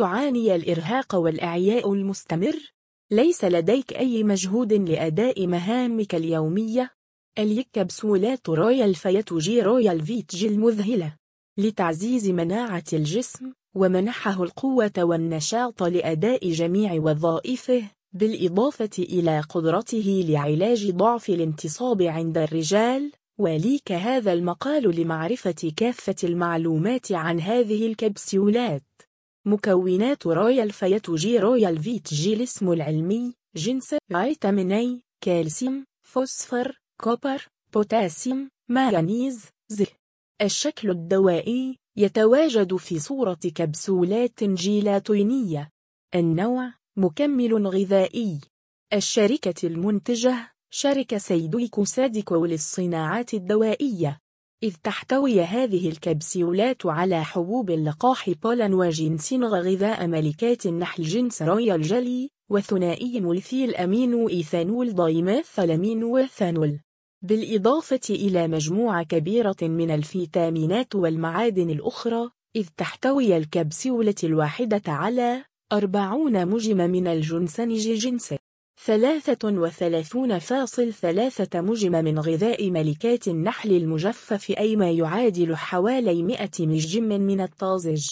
تعاني الإرهاق والإعياء المستمر؟ ليس لديك أي مجهود لأداء مهامك اليومية؟ الكبسولات رويال فيت جي Royal Vit G المذهلة لتعزيز مناعة الجسم ومنحه القوة والنشاط لأداء جميع وظائفه بالإضافة إلى قدرته لعلاج ضعف الانتصاب عند الرجال وليك هذا المقال لمعرفة كافة المعلومات عن هذه الكبسولات مكونات رويال فيت جي Royal Vit G الاسم العلمي Ginseng Vitamin E Calcium Phosphorus Copper Potassium Manganese Zinc الشكل الدوائي يتواجد في صورة كبسولات جيلاتينية. النوع مكمل غذائي. الشركة المنتجة شركة سيديكو Sedico للصناعات الدوائية. إذ تحتوي هذه الكبسولات على حبوب اللقاح Pollen وجنسينغ غذاء ملكات النحل جنس رويال جلي وثنائي ميثيل أمينو إيثانول Dimethylaminoethanol. بالإضافة إلى مجموعة كبيرة من الفيتامينات والمعادن الأخرى إذ تحتوي الكبسولة الواحدة على 40 مجم من الجنسنج Ginseng 33.3 مجم من غذاء ملكات النحل المجفف أي ما يعادل حوالي 100 مجم من الطازج.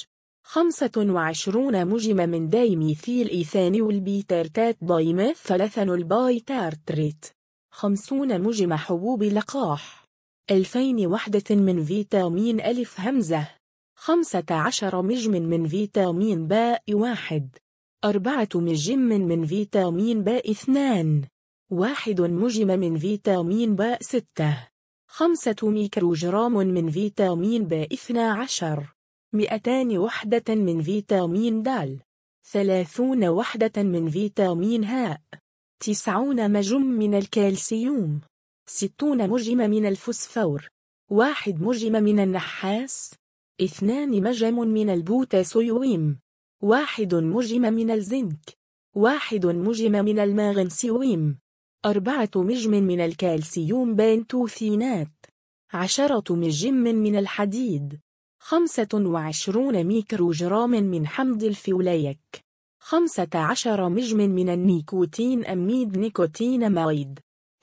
25 مجم من دايميثيل إيثانول بيترتات Dimethylethanol bitartrate 50 مجم حبوب لقاح. 2000 وحدة من فيتامين ألف همزة. 15 مجم من فيتامين باء واحد. أربعة مجم من فيتامين باء اثنان. واحد مجم من فيتامين باء ستة. خمسة ميكروجرام من فيتامين باء اثنا عشر مئتان وحدة من فيتامين دال ثلاثون وحدة من فيتامين هاء تسعون مجم من الكالسيوم. ستون مجم من الفوسفور. واحد مجم من النحاس. اثنان مجم من البوتاسيوم. واحد مجم من الزنك. واحد مجم من الماغنسيوم. أربعة مجم من الكالسيوم بنتوثينات. عشرة مجم من الحديد. خمسة وعشرون ميكروجرام من حمض الفوليك خمسة عشر مجم من النيكوتين أميد Nicotinamide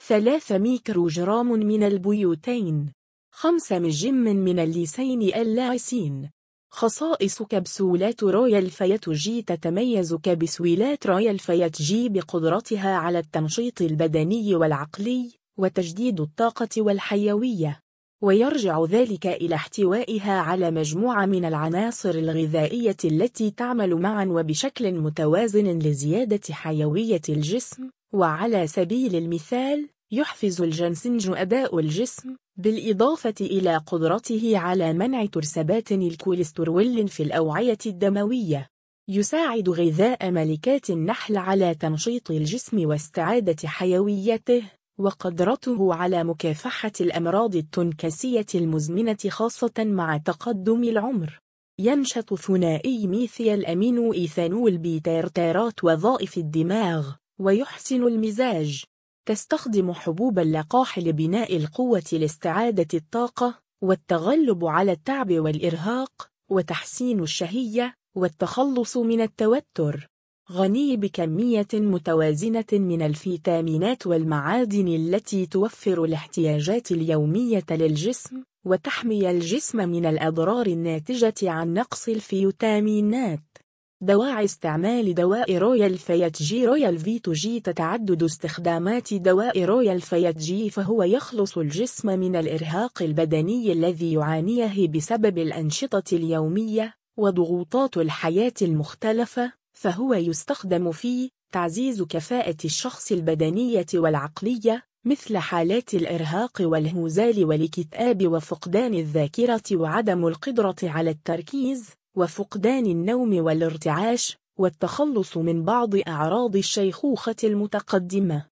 ثلاث ميكروجرام من البيوتين. خمس مجم من الليسين اللايسين. خصائص كبسولات رويال فيت جي تتميز كبسولات رويال فيت جي بقدرتها على التنشيط البدني والعقلي وتجديد الطاقة والحيوية. ويرجع ذلك إلى احتوائها على مجموعة من العناصر الغذائية التي تعمل معا وبشكل متوازن لزيادة حيوية الجسم. وعلى سبيل المثال يحفز الجنسنج أداء الجسم بالإضافة إلى قدرته على منع ترسبات الكوليسترول في الأوعية الدموية يساعد غذاء ملكات النحل على تنشيط الجسم واستعادة حيويته وقدرته على مكافحة الأمراض التنكسية المزمنة خاصة مع تقدم العمر. ينشط ثنائي ميثيل أمينو إيثانول بيتارتارات وظائف الدماغ ويحسن المزاج. تستخدم حبوب اللقاح لبناء القوة لاستعادة الطاقة والتغلب على التعب والإرهاق وتحسين الشهية والتخلص من التوتر. غني بكمية متوازنة من الفيتامينات والمعادن التي توفر الاحتياجات اليومية للجسم وتحمي الجسم من الأضرار الناتجة عن نقص الفيتامينات. دواعي استعمال دواء رويال فيت جي Royal Vit G تتعدد استخدامات دواء رويال فيت جي فهو يخلص الجسم من الإرهاق البدني الذي يعانيه بسبب الأنشطة اليومية وضغوطات الحياة المختلفة فهو يستخدم في تعزيز كفاءة الشخص البدنية والعقلية مثل حالات الإرهاق والهزال والاكتئاب وفقدان الذاكرة وعدم القدرة على التركيز. وفقدان النوم والارتعاش والتخلص من بعض أعراض الشيخوخة المتقدمة.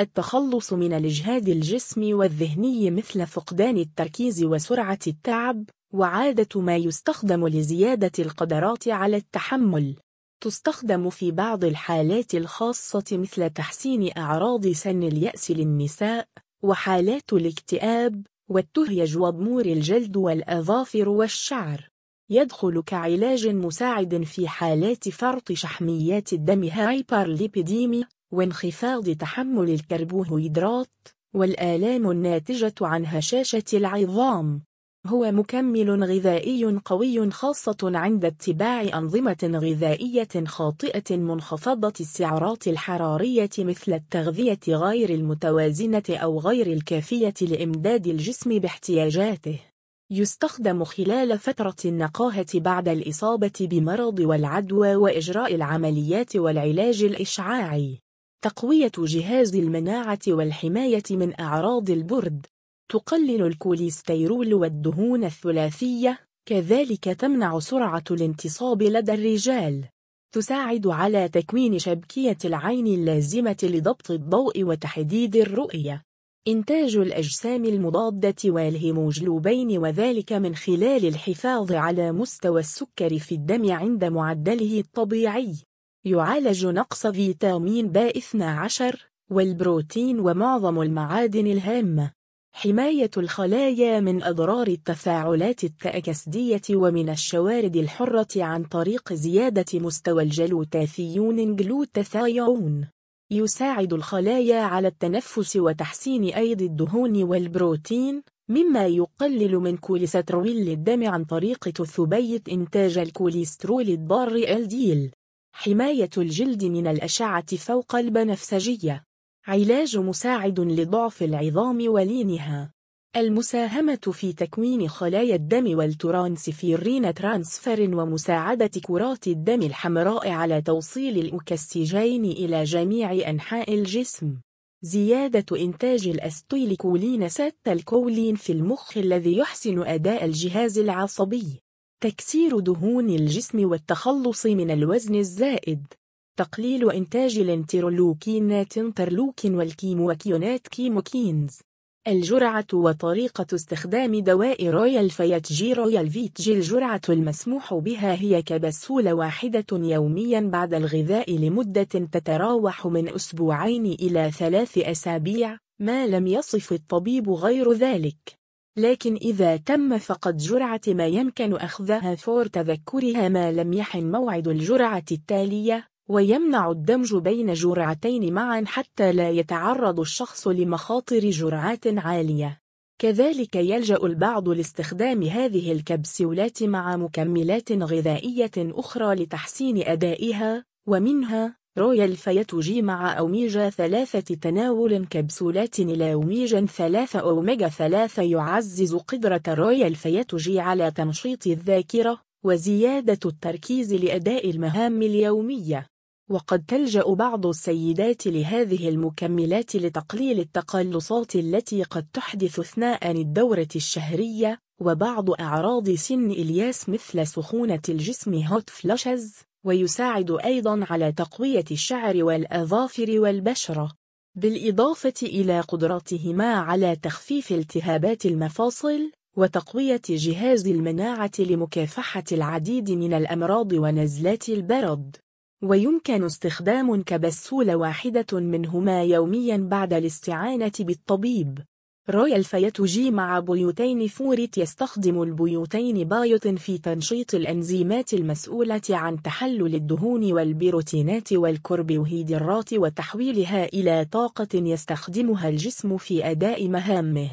التخلص من الإجهاد الجسمي والذهني مثل فقدان التركيز وسرعة التعب وعادة ما يستخدم لزيادة القدرات على التحمل. تستخدم في بعض الحالات الخاصة مثل تحسين أعراض سن اليأس للنساء وحالات الاكتئاب والتهيج وضمور الجلد والأظافر والشعر. يدخل كعلاج مساعد في حالات فرط شحميات الدم هايبرليبيديمي وانخفاض تحمل الكربوهيدرات والآلام الناتجة عن هشاشة العظام هو مكمل غذائي قوي خاصة عند اتباع أنظمة غذائية خاطئة منخفضة السعرات الحرارية مثل التغذية غير المتوازنة أو غير الكافية لإمداد الجسم باحتياجاته. يستخدم خلال فترة النقاهة بعد الإصابة بمرض والعدوى وإجراء العمليات والعلاج الإشعاعي. تقوية جهاز المناعة والحماية من أعراض البرد. تقلل الكوليسترول والدهون الثلاثية. كذلك تمنع سرعة الانتصاب لدى الرجال. تساعد على تكوين شبكية العين اللازمة لضبط الضوء وتحديد الرؤية. إنتاج الأجسام المضادة والهيموجلوبين وذلك من خلال الحفاظ على مستوى السكر في الدم عند معدله الطبيعي. يعالج نقص فيتامين B12 والبروتين ومعظم المعادن الهامة. حماية الخلايا من أضرار التفاعلات التأكسدية ومن الشوارد الحرة عن طريق زيادة مستوى الجلوتاثيون جلوتاثيون يساعد الخلايا على التنفس وتحسين أيض الدهون والبروتين مما يقلل من كوليسترول الدم عن طريق تثبيت إنتاج الكوليسترول الضار LDL. حماية الجلد من الأشعة فوق البنفسجية. علاج مساعد لضعف العظام ولينها. المساهمة في تكوين خلايا الدم والترانسفيرين ترانسفر ومساعدة كرات الدم الحمراء على توصيل الأكسجين إلى جميع أنحاء الجسم. زيادة إنتاج الأستيلكولين Acetylcholine في المخ الذي يحسن أداء الجهاز العصبي. تكسير دهون الجسم والتخلص من الوزن الزائد. تقليل إنتاج الانترلوكينات Interleukin والكيموكينات Chemokines. الجرعة وطريقة استخدام دواء رويال فيات جي رويال فيت جي الجرعة المسموح بها هي كبسولة واحدة يوميا بعد الغذاء لمدة تتراوح من أسبوعين إلى ثلاث أسابيع ما لم يصف الطبيب غير ذلك. لكن إذا تم فقد جرعة ما يمكن أخذها فور تذكرها ما لم يحن موعد الجرعة التالية. ويمنع الدمج بين جرعتين معا حتى لا يتعرض الشخص لمخاطر جرعات عالية. كذلك يلجأ البعض لاستخدام هذه الكبسولات مع مكملات غذائية أخرى لتحسين أدائها ومنها Royal Vit G مع أوميجا ثلاثة تناول كبسولات إلى أوميجا ثلاثة أوميجا ثلاثة يعزز قدرة Royal Vit G على تنشيط الذاكرة وزيادة التركيز لأداء المهام اليومية. وقد تلجأ بعض السيدات لهذه المكملات لتقليل التقلصات التي قد تحدث أثناء الدورة الشهرية وبعض أعراض سن إلياس مثل سخونة الجسم هوت فلاشز ويساعد أيضا على تقوية الشعر والأظافر والبشرة. بالإضافة إلى قدرتهما على تخفيف التهابات المفاصل وتقوية جهاز المناعة لمكافحة العديد من الأمراض ونزلات البرد. ويمكن استخدام كبسولة واحدة منهما يوميا بعد الاستعانة بالطبيب. Royal Vit G مع Biotin Forte يستخدم البيوتين بايوت في تنشيط الأنزيمات المسؤولة عن تحلل الدهون والبروتينات والكربوهيدرات وتحويلها إلى طاقة يستخدمها الجسم في أداء مهامه.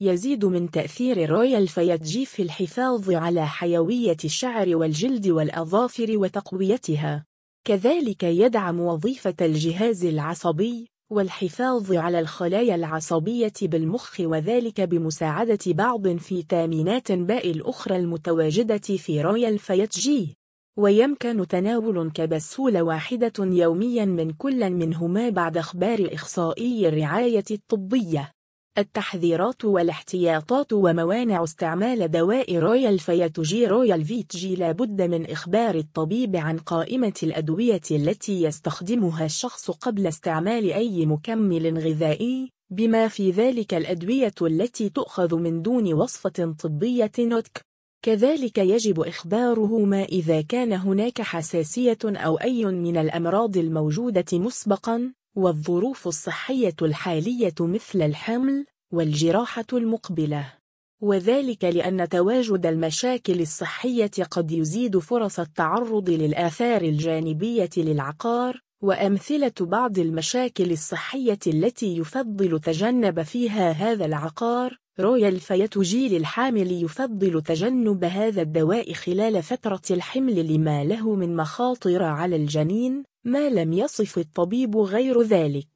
يزيد من تأثير Royal Vit G في الحفاظ على حيوية الشعر والجلد والأظافر وتقويتها. كذلك يدعم وظيفة الجهاز العصبي والحفاظ على الخلايا العصبية بالمخ وذلك بمساعدة بعض فيتامينات باء الأخرى المتواجدة في Royal Vit G ويمكن تناول كبسولة واحدة يوميا من كل منهما بعد إخبار إخصائي الرعاية الطبية. التحذيرات والاحتياطات وموانع استعمال دواء Royal Vit G Royal Vit G لابد من إخبار الطبيب عن قائمة الأدوية التي يستخدمها الشخص قبل استعمال أي مكمل غذائي. بما في ذلك الأدوية التي تؤخذ من دون وصفة طبية OTC. كذلك يجب إخباره ما إذا كان هناك حساسية أو أي من الأمراض الموجودة مسبقاً. والظروف الصحية الحالية مثل الحمل والجراحة المقبلة. وذلك لأن تواجد المشاكل الصحية قد يزيد فرص التعرض للآثار الجانبية للعقار وأمثلة بعض المشاكل الصحية التي يفضل تجنب فيها هذا العقار رويال فيتوجيل الحامل يفضل تجنب هذا الدواء خلال فترة الحمل لما له من مخاطر على الجنين ما لم يصف الطبيب غير ذلك.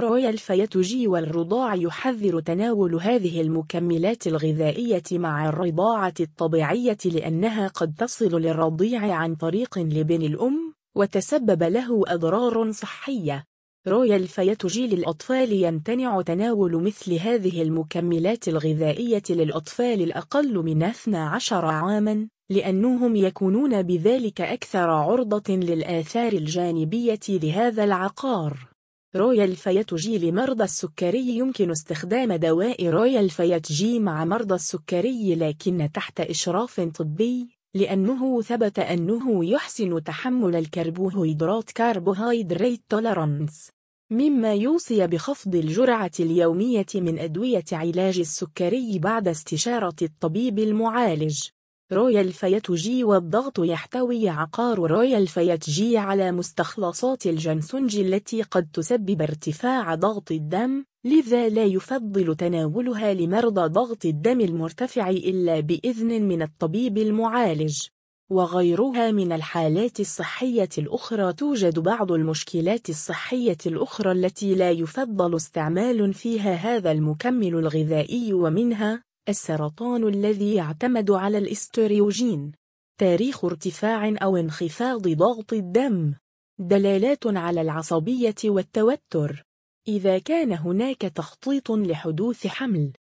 Royal Vit G والرضاع يحذر تناول هذه المكملات الغذائية مع الرضاعة الطبيعية لأنها قد تصل للرضيع عن طريق لبن الأم وتسبب له أضرار صحية. Royal Vit G للأطفال يمتنع تناول مثل هذه المكملات الغذائية للأطفال الأقل من 12 عاماً. لأنهم يكونون بذلك أكثر عرضة للآثار الجانبية لهذا العقار. Royal Vit G لمرضى السكري يمكن استخدام دواء Royal Vit G مع مرضى السكري لكن تحت إشراف طبي لأنه ثبت أنه يحسن تحمل الكربوهيدرات carbohydrate tolerance مما يوصي بخفض الجرعة اليومية من أدوية علاج السكري بعد استشارة الطبيب المعالج. Royal Vit G والضغط يحتوي عقار Royal Vit G على مستخلصات الجنسنج التي قد تسبب ارتفاع ضغط الدم لذا لا يفضل تناولها لمرضى ضغط الدم المرتفع إلا بإذن من الطبيب المعالج. وغيرها من الحالات الصحية الأخرى توجد بعض المشكلات الصحية الأخرى التي لا يفضل استعمال فيها هذا المكمل الغذائي ومنها السرطان الذي يعتمد على الاستريوجين تاريخ ارتفاع أو انخفاض ضغط الدم دلالات على العصبية والتوتر. إذا كان هناك تخطيط لحدوث حمل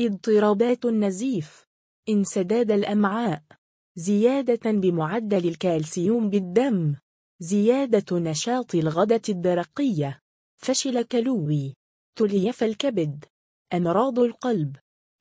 اضطرابات النزيف انسداد الأمعاء زيادة بمعدل الكالسيوم بالدم زيادة نشاط الغدة الدرقية فشل كلوي تليف الكبد أمراض القلب.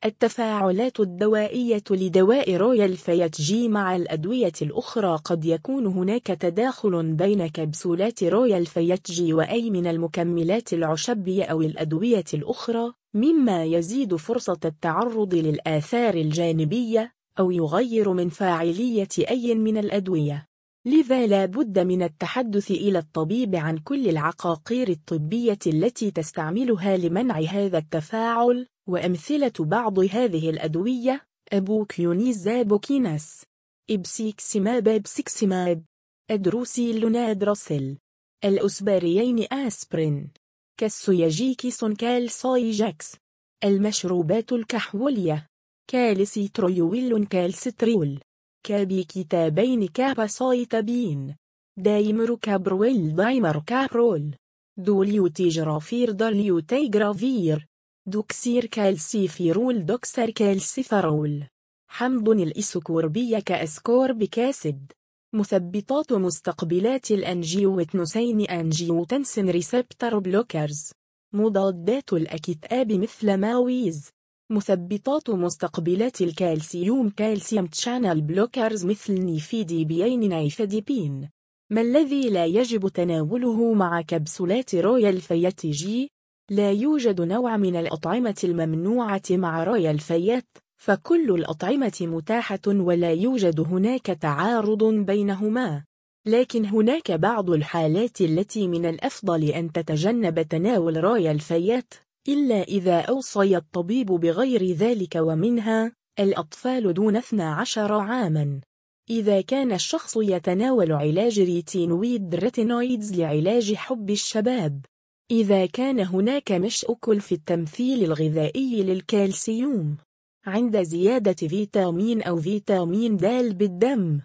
التفاعلات الدوائية لدواء Royal Vit G مع الأدوية الأخرى قد يكون هناك تداخل بين كبسولات Royal Vit G وأي من المكملات العشبية أو الأدوية الأخرى مما يزيد فرصة التعرض للآثار الجانبية أو يغير من فاعلية أي من الأدوية. لذا لا بد من التحدث إلى الطبيب عن كل العقاقير الطبية التي تستعملها لمنع هذا التفاعل وأمثلة بعض هذه الأدوية أبوكيناز Abbokinase. إبسيكسيماب abciximab أدروسيل Adrucil. الأسباريين آسبرين. كالسيجيكس Calcijex المشروبات الكحولية. كالسيتريول كالستريول كابيسيتابين capecitabine دايمركابرول dimercaprol دوليوتيجرافير dolutegravir. دوكسيركالسيفيرول doxercalciferol. حمض الأسكوربيك ascorbic acid مثبطات مستقبلات الأنجيوتنسين angiotensin receptor blockers. مضادات الاكتئاب مثل MAOIs. مثبطات مستقبلات الكالسيوم calcium channel blockers مثل نيفيديبين nifedipine. ما الذي لا يجب تناوله مع كبسولات Royal Vit G لا يوجد نوع من الأطعمة الممنوعة مع Royal Vit فكل الأطعمة متاحة ولا يوجد هناك تعارض بينهما. لكن هناك بعض الحالات التي من الأفضل أن تتجنب تناول Royal Vit إلا إذا أوصى الطبيب بغير ذلك ومنها الأطفال دون 12 عاماً. إذا كان الشخص يتناول علاج ريتينويد retinoids لعلاج حب الشباب. إذا كان هناك مشاكل في التمثيل الغذائي للكالسيوم. عند زيادة فيتامين أو فيتامين د بالدم.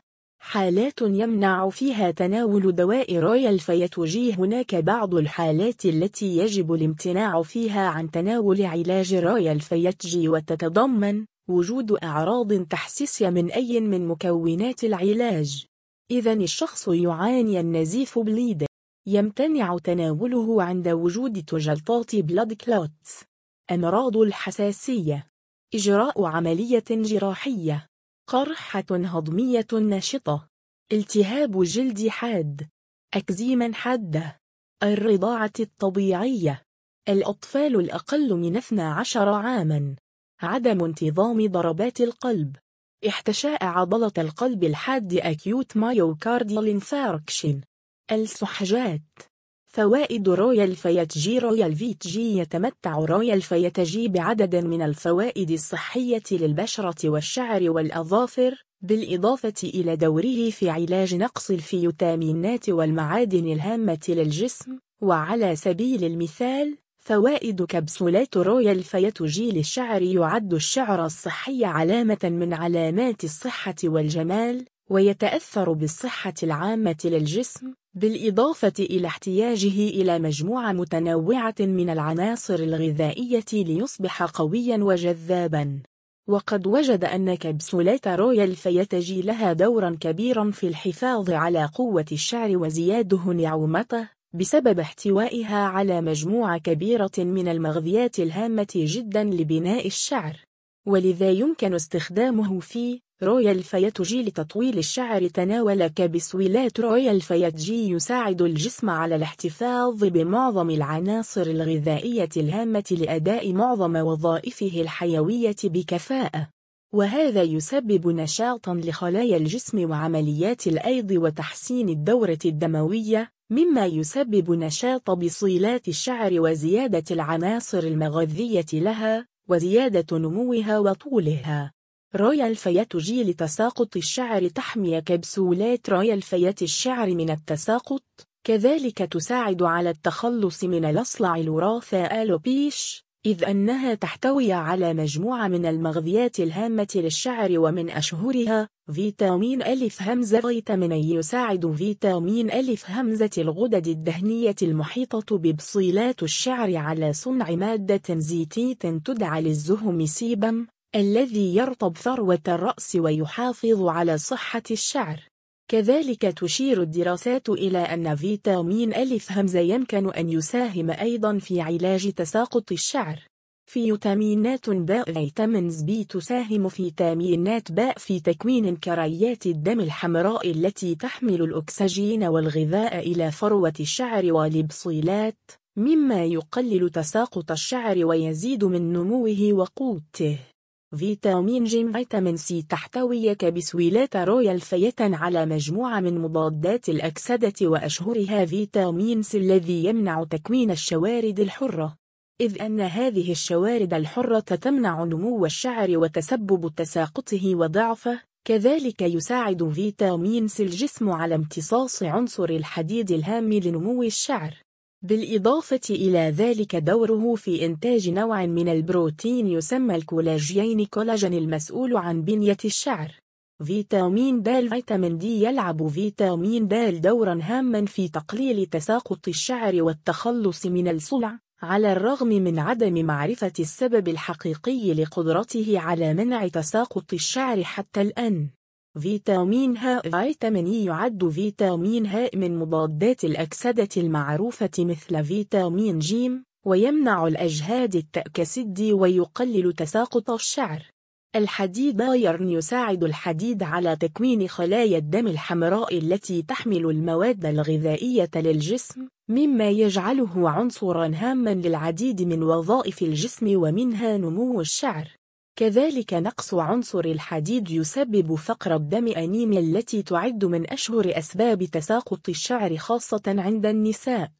حالات يمنع فيها تناول دواء Royal Vit G هناك بعض الحالات التي يجب الامتناع فيها عن تناول علاج Royal Vit G وتتضمن وجود أعراض تحسسية من أي من مكونات العلاج. إذا الشخص يعاني النزيف Bleed يمتنع تناوله عند وجود تجلطات Blood Clots أمراض الحساسية. إجراء عملية جراحية. قرحة هضمية نشطة التهاب جلد حاد. أكزيما حادة. الرضاعة الطبيعية. الأطفال الأقل من 12 عاماً. عدم انتظام ضربات القلب. احتشاء عضلة القلب الحاد Acute Myocardial Infarction. السحجات. فوائد Royal Vit G Royal Vit G يتمتع Royal Vit G بعدد من الفوائد الصحية للبشرة والشعر والأظافر بالإضافة إلى دوره في علاج نقص الفيتامينات والمعادن الهامة للجسم. وعلى سبيل المثال فوائد كبسولات Royal Vit G للشعر يعد الشعر الصحي علامة من علامات الصحة والجمال ويتأثر بالصحة العامة للجسم. بالإضافة إلى احتياجه إلى مجموعة متنوعة من العناصر الغذائية ليصبح قويا وجذابا. وقد وجد أن كبسولات رويال فيتجي لها دورا كبيرا في الحفاظ على قوة الشعر وزياده نعومته بسبب احتوائها على مجموعة كبيرة من المغذيات الهامة جدا لبناء الشعر. ولذا يمكن استخدامه في Royal Vit G لتطويل الشعر تناول كبسولات Royal Vit G يساعد الجسم على الاحتفاظ بمعظم العناصر الغذائية الهامة لأداء معظم وظائفه الحيوية بكفاءة. وهذا يسبب نشاطا لخلايا الجسم وعمليات الأيض وتحسين الدورة الدموية مما يسبب نشاط بصيلات الشعر وزيادة العناصر المغذية لها وزيادة نموها وطولها. Royal Vit G لتساقط الشعر تحمي كبسولات Royal Vit الشعر من التساقط كذلك تساعد على التخلص من الصلع الوراثي Alopecia إذ أنها تحتوي على مجموعة من المغذيات الهامة للشعر ومن أشهرها فيتامين ألف همزة فيتامين يساعد فيتامين ألف همزة الغدد الدهنية المحيطة ببصيلات الشعر على صنع مادة زيتية تدعى للزهم Sebum الذي يرطب فروة الرأس ويحافظ على صحة الشعر. كذلك تشير الدراسات إلى أن فيتامين ألف همزة يمكن أن يساهم أيضا في علاج تساقط الشعر. فيتامينات باء Vitamins B تساهم فيتامينات باء في تكوين كريات الدم الحمراء التي تحمل الأكسجين والغذاء إلى فروة الشعر والبصيلات مما يقلل تساقط الشعر ويزيد من نموه وقوته. فيتامين جيم Vitamin C تحتوي كبسولات Royal Vit على مجموعة من مضادات الأكسدة وأشهرها فيتامين سي الذي يمنع تكوين الشوارد الحرة. إذ أن هذه الشوارد الحرة تمنع نمو الشعر وتسبب تساقطه وضعفه كذلك يساعد فيتامين سي الجسم على امتصاص عنصر الحديد الهام لنمو الشعر. بالإضافة إلى ذلك دوره في إنتاج نوع من البروتين يسمى الكولاجين كولاجين المسؤول عن بنية الشعر. فيتامين د فيتامين دي يلعب فيتامين د دورا هاما في تقليل تساقط الشعر والتخلص من الصلع على الرغم من عدم معرفة السبب الحقيقي لقدرته على منع تساقط الشعر حتى الآن. فيتامين ه فيتامين يعد فيتامين ه من مضادات الأكسدة المعروفة مثل فيتامين ج ويمنع الأجهاد التأكسدي ويقلل تساقط الشعر. الحديد بايرن يساعد الحديد على تكوين خلايا الدم الحمراء التي تحمل المواد الغذائية للجسم مما يجعله عنصرا هاما للعديد من وظائف الجسم ومنها نمو الشعر. كذلك نقص عنصر الحديد يسبب فقر الدم أنيميا التي تعد من أشهر أسباب تساقط الشعر خاصة عند النساء.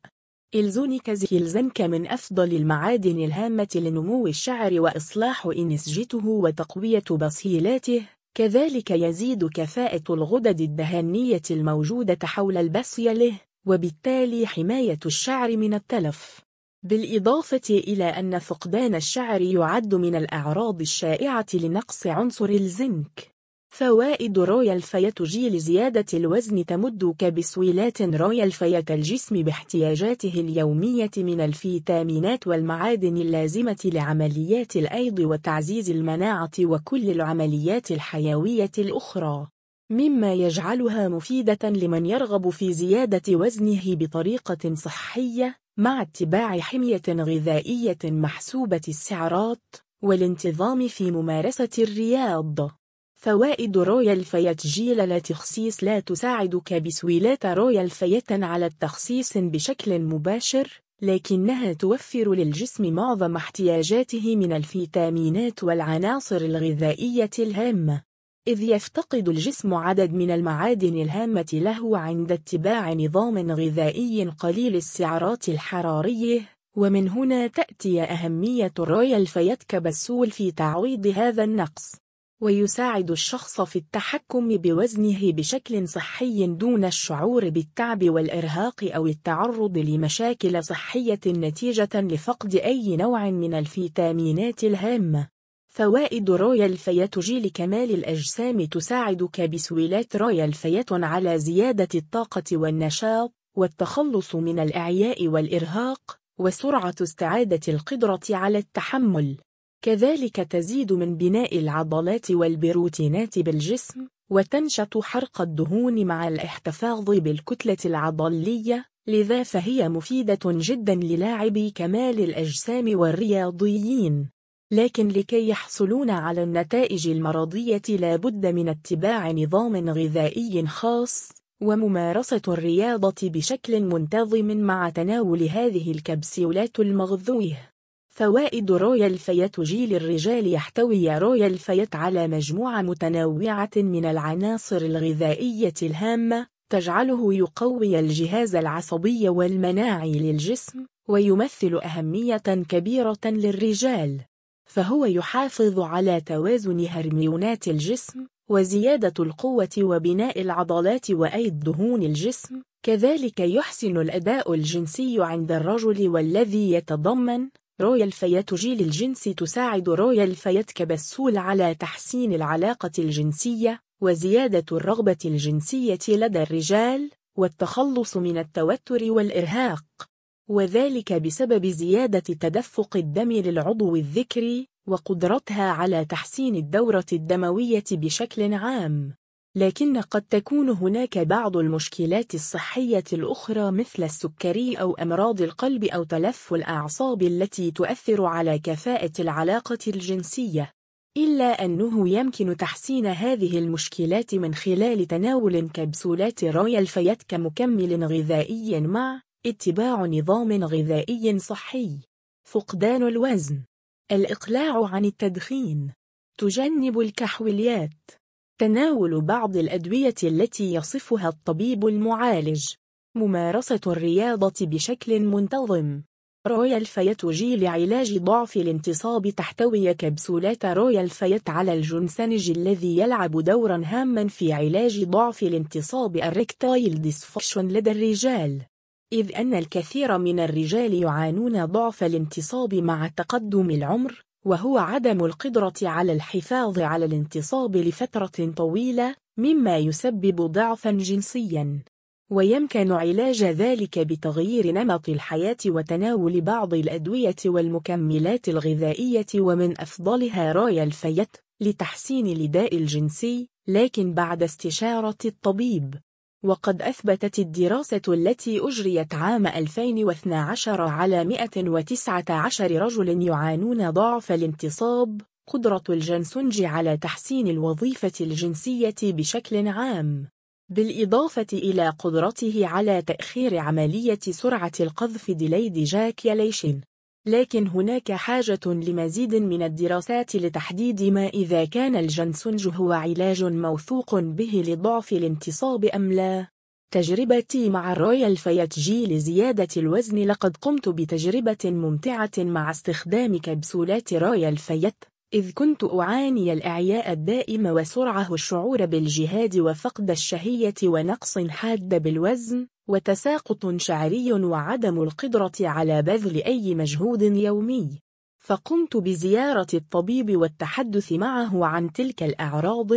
إلزونيك زيلزنك من أفضل المعادن الهامة لنمو الشعر وإصلاح أنسجته وتقوية بصيلاته كذلك يزيد كفاءة الغدد الدهنية الموجودة حول البصيلة وبالتالي حماية الشعر من التلف. بالإضافة إلى أن فقدان الشعر يعد من الأعراض الشائعة لنقص عنصر الزنك. فوائد Royal Vit G لزيادة الوزن تمد كبسولات Royal Vit الجسم باحتياجاته اليومية من الفيتامينات والمعادن اللازمة لعمليات الأيض وتعزيز المناعة وكل العمليات الحيوية الأخرى. مما يجعلها مفيدة لمن يرغب في زيادة وزنه بطريقة صحية مع اتباع حمية غذائية محسوبة السعرات والانتظام في ممارسة الرياضة. فوائد Royal Vit G للتخسيس لا تساعد كبسولات Royal Vit على التخسيس بشكل مباشر لكنها توفر للجسم معظم احتياجاته من الفيتامينات والعناصر الغذائية الهامة. إذ يفتقد الجسم عدد من المعادن الهامة له عند اتباع نظام غذائي قليل السعرات الحرارية ومن هنا تأتي أهمية الرويال فيت كبسول في تعويض هذا النقص ويساعد الشخص في التحكم بوزنه بشكل صحي دون الشعور بالتعب والإرهاق أو التعرض لمشاكل صحية نتيجة لفقد أي نوع من الفيتامينات الهامة. فوائد Royal Vit G لكمال الأجسام تساعد كبسولات Royal Vit على زيادة الطاقة والنشاط والتخلص من الإعياء والإرهاق وسرعة استعادة القدرة على التحمل. كذلك تزيد من بناء العضلات والبروتينات بالجسم وتنشط حرق الدهون مع الاحتفاظ بالكتلة العضلية لذا فهي مفيدة جدا للاعبي كمال الأجسام والرياضيين. لكن لكي يحصلون على النتائج المرضية لا بد من اتباع نظام غذائي خاص وممارسة الرياضة بشكل منتظم مع تناول هذه الكبسولات المغذية فوائد Royal Vit G للرجال يحتوي Royal Vit على مجموعة متنوعة من العناصر الغذائية الهامة تجعله يقوي الجهاز العصبي والمناعي للجسم ويمثل أهمية كبيرة للرجال. فهو يحافظ على توازن هرمونات الجسم وزيادة القوة وبناء العضلات وأيض دهون الجسم. كذلك يحسن الأداء الجنسي عند الرجل والذي يتضمن Royal Vit G للجنس تساعد Royal Vit كبسول على تحسين العلاقة الجنسية وزيادة الرغبة الجنسية لدى الرجال والتخلص من التوتر والإرهاق. وذلك بسبب زيادة تدفق الدم للعضو الذكري وقدرتها على تحسين الدورة الدموية بشكل عام. لكن قد تكون هناك بعض المشكلات الصحية الأخرى مثل السكري أو أمراض القلب أو تلف الأعصاب التي تؤثر على كفاءة العلاقة الجنسية. إلا أنه يمكن تحسين هذه المشكلات من خلال تناول كبسولات Royal Vit كمكمل غذائي مع اتباع نظام غذائي صحي. فقدان الوزن. الإقلاع عن التدخين. تجنب الكحوليات. تناول بعض الأدوية التي يصفها الطبيب المعالج. ممارسة الرياضة بشكل منتظم. Royal Vit G لعلاج ضعف الانتصاب تحتوي كبسولات Royal Vit على الجنسنج الذي يلعب دورا هاما في علاج ضعف الانتصاب erectile dysfunction لدى الرجال. إذ أن الكثير من الرجال يعانون ضعف الانتصاب مع تقدم العمر وهو عدم القدرة على الحفاظ على الانتصاب لفترة طويلة مما يسبب ضعفا جنسيا. ويمكن علاج ذلك بتغيير نمط الحياة وتناول بعض الأدوية والمكملات الغذائية ومن أفضلها رويال فيت لتحسين النداء الجنسي لكن بعد استشارة الطبيب. وقد أثبتت الدراسة التي أجريت عام 2012 على 119 رجل يعانون ضعف الانتصاب قدرة الجنسنج على تحسين الوظيفة الجنسية بشكل عام. بالإضافة إلى قدرته على تأخير عملية سرعة القذف delayed ejaculation لكن هناك حاجة لمزيد من الدراسات لتحديد ما إذا كان الجنسنج هو علاج موثوق به لضعف الانتصاب أم لا. تجربتي مع ال Royal Vit G لزيادة الوزن لقد قمت بتجربة ممتعة مع استخدام كبسولات Royal Vit إذ كنت أعاني الإعياء الدائم وسرعه الشعور بالإجهاد وفقد الشهية ونقص حاد بالوزن وتساقط شعري وعدم القدرة على بذل أي مجهود يومي. فقمت بزيارة الطبيب والتحدث معه عن تلك الأعراض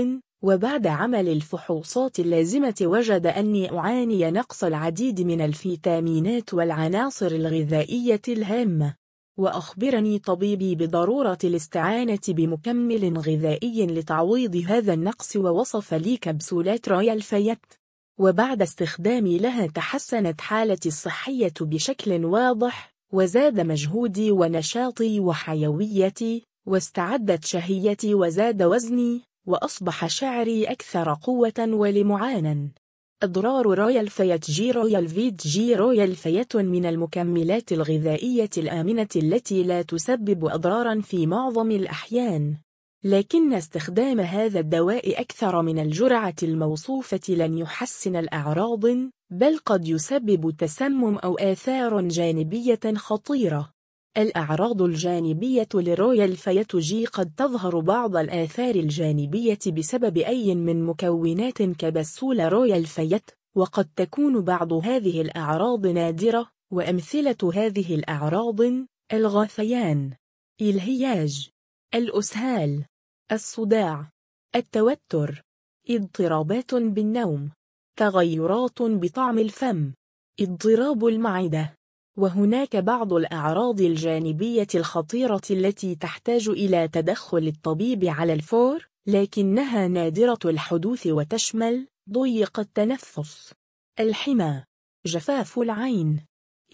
وبعد عمل الفحوصات اللازمة وجد أني أعاني نقص العديد من الفيتامينات والعناصر الغذائية الهامة. وأخبرني طبيبي بضرورة الاستعانة بمكمل غذائي لتعويض هذا النقص ووصف لي كبسولات Royal Vit. وبعد استخدامي لها تحسنت حالتي الصحية بشكل واضح وزاد مجهودي ونشاطي وحيويتي واستعدت شهيتي وزاد وزني وأصبح شعري أكثر قوة ولمعانا. أضرار Royal Vit G Royal Vit G Royal Vit من المكملات الغذائية الآمنة التي لا تسبب أضرارا في معظم الأحيان. لكن استخدام هذا الدواء أكثر من الجرعة الموصوفة لن يحسن الأعراض بل قد يسبب تسمم أو آثار جانبية خطيرة. الأعراض الجانبية ل Royal Vit G قد تظهر بعض الآثار الجانبية بسبب أي من مكونات كبسول Royal Vit وقد تكون بعض هذه الأعراض نادرة وأمثلة هذه الأعراض الغثيان. الهياج الأسهال الصداع التوتر اضطرابات بالنوم تغيرات بطعم الفم اضطراب المعدة. وهناك بعض الأعراض الجانبية الخطيرة التي تحتاج إلى تدخل الطبيب على الفور لكنها نادرة الحدوث وتشمل ضيق التنفس. الحمى. جفاف العين.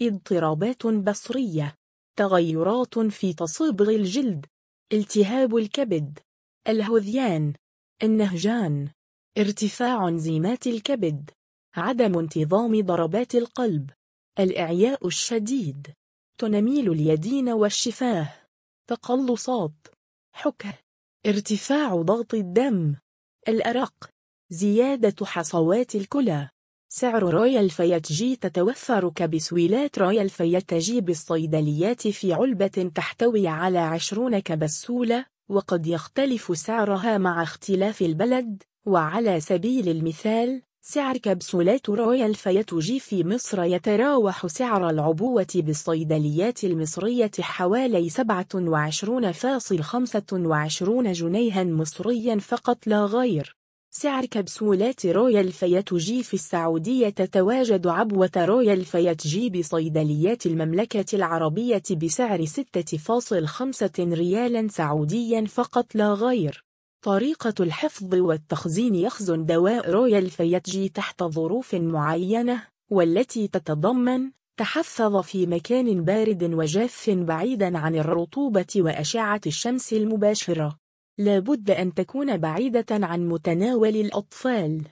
اضطرابات بصرية. تغيرات في تصبغ الجلد. التهاب الكبد. الهذيان. النهجان. ارتفاع انزيمات الكبد. عدم انتظام ضربات القلب. الإعياء الشديد. تنميل اليدين والشفاه. تقلصات. حكه. ارتفاع ضغط الدم. الأرق. زيادة حصوات الكلى. سعر Royal Vit G تتوفر كبسولات Royal Vit G بالصيدليات في علبة تحتوي على عشرون كبسولة وقد يختلف سعرها مع اختلاف البلد وعلى سبيل المثال سعر كبسولات Royal Vit G في مصر يتراوح سعر العبوة بالصيدليات المصرية حوالي 27.25 جنيها مصريا فقط لا غير. سعر كبسولات Royal Vit G في السعودية تتواجد عبوة Royal Vit G بصيدليات المملكة العربية بسعر 6.5 ريالا سعوديا فقط لا غير. طريقة الحفظ والتخزين يخزن دواء Royal Vit G تحت ظروف معينة والتي تتضمن تحفظ في مكان بارد وجاف بعيدا عن الرطوبة وأشعة الشمس المباشرة لابد أن تكون بعيدة عن متناول الأطفال.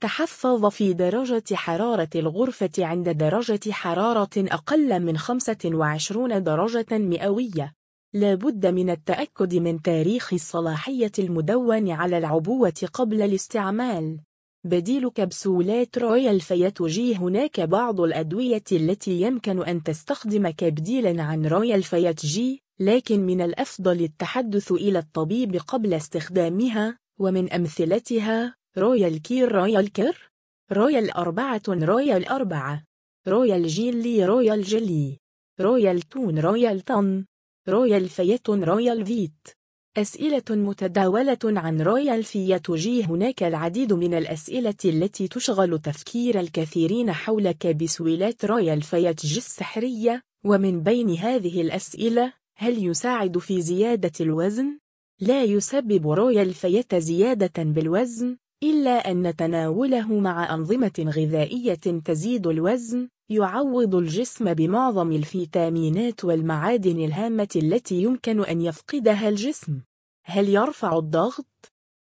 تحفظ في درجة حرارة الغرفة عند درجة حرارة أقل من 25 درجة مئوية. لابد من التأكد من تاريخ الصلاحية المدون على العبوة قبل الاستعمال. بديل كبسولات Royal Vit G هناك بعض الأدوية التي يمكن أن تستخدم كبديلا عن Royal Vit G لكن من الأفضل التحدث إلى الطبيب قبل استخدامها ومن أمثلتها Royal Care Royal Care Royal أربعة Royal أربعة Royal Jelly Royal Jelly Royal Ton Royal Ton Royal Viton Royal Vit أسئلة متداولة عن Royal Vit G هناك العديد من الأسئلة التي تشغل تفكير الكثيرين حول كبسولات Royal Vit G السحرية ومن بين هذه الأسئلة هل يساعد في زيادة الوزن؟ لا يسبب Royal Vit زيادة بالوزن إلا أن تناوله مع أنظمة غذائية تزيد الوزن. يعوض الجسم بمعظم الفيتامينات والمعادن الهامة التي يمكن أن يفقدها الجسم هل يرفع الضغط؟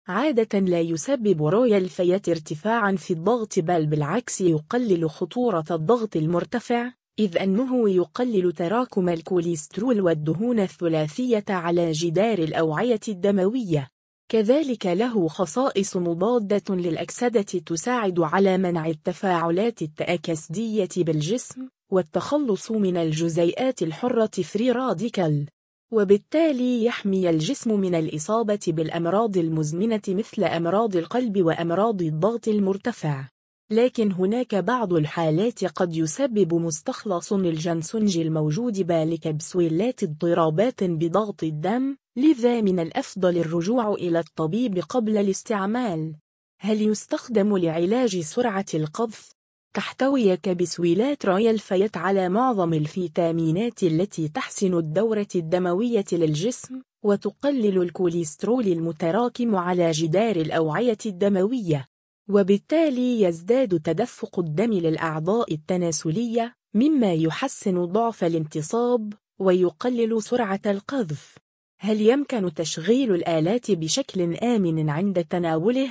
عادة لا يسبب Royal Vit ارتفاعا في الضغط بل بالعكس يقلل خطورة الضغط المرتفع إذ أنه يقلل تراكم الكوليسترول والدهون الثلاثية على جدار الأوعية الدموية كذلك له خصائص مضادة للأكسدة تساعد على منع التفاعلات التأكسدية بالجسم والتخلص من الجزيئات الحرة free radical. وبالتالي يحمي الجسم من الإصابة بالأمراض المزمنة مثل أمراض القلب وأمراض الضغط المرتفع. لكن هناك بعض الحالات قد يسبب مستخلص الجنسنج الموجود بالكبسولات اضطرابات بضغط الدم لذا من الأفضل الرجوع إلى الطبيب قبل الاستعمال. هل يستخدم لعلاج سرعة القذف؟ تحتوي كبسولات رويال فيت على معظم الفيتامينات التي تحسن الدورة الدموية للجسم وتقلل الكوليسترول المتراكم على جدار الأوعية الدموية. وبالتالي يزداد تدفق الدم للأعضاء التناسلية مما يحسن ضعف الانتصاب ويقلل سرعة القذف. هل يمكن تشغيل الآلات بشكل آمن عند تناوله؟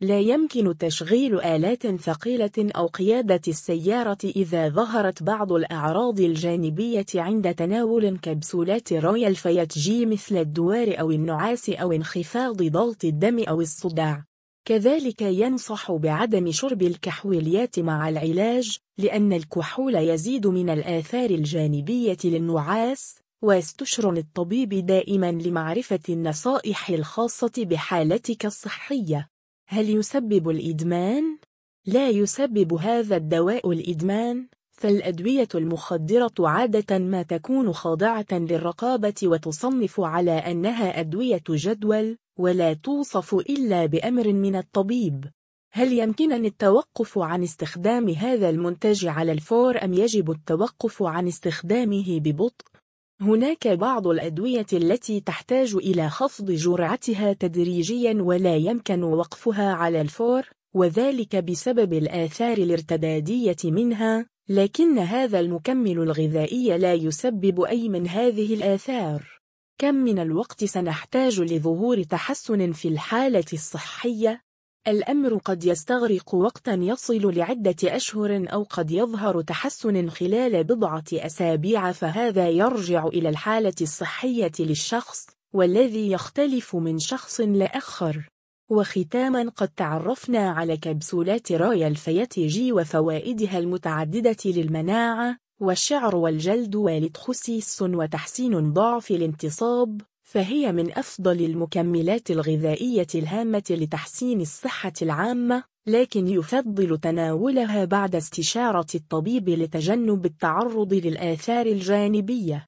لا يمكن تشغيل آلات ثقيلة أو قيادة السيارة إذا ظهرت بعض الأعراض الجانبية عند تناول كبسولات رويال فيت جي مثل الدوار أو النعاس أو انخفاض ضغط الدم أو الصداع. كذلك ينصح بعدم شرب الكحوليات مع العلاج لأن الكحول يزيد من الآثار الجانبية للنعاس واستشر الطبيب دائما لمعرفة النصائح الخاصة بحالتك الصحية هل يسبب الإدمان؟ لا يسبب هذا الدواء الإدمان فالأدوية المخدرة عادة ما تكون خاضعة للرقابة وتصنف على أنها أدوية جدول ولا توصف إلا بأمر من الطبيب هل يمكنني التوقف عن استخدام هذا المنتج على الفور أم يجب التوقف عن استخدامه ببطء؟ هناك بعض الأدوية التي تحتاج إلى خفض جرعتها تدريجيا ولا يمكن وقفها على الفور وذلك بسبب الآثار الارتدادية منها لكن هذا المكمل الغذائي لا يسبب أي من هذه الآثار كم من الوقت سنحتاج لظهور تحسن في الحالة الصحية؟ الأمر قد يستغرق وقتا يصل لعدة أشهر أو قد يظهر تحسن خلال بضعة أسابيع فهذا يرجع إلى الحالة الصحية للشخص والذي يختلف من شخص لآخر. وختاما قد تعرفنا على كبسولات رايال فيتيجي وفوائدها المتعددة للمناعة والشعر والجلد والتخسيس وتحسين ضعف الانتصاب. فهي من أفضل المكملات الغذائية الهامة لتحسين الصحة العامة لكن يفضل تناولها بعد استشارة الطبيب لتجنب التعرض للآثار الجانبية.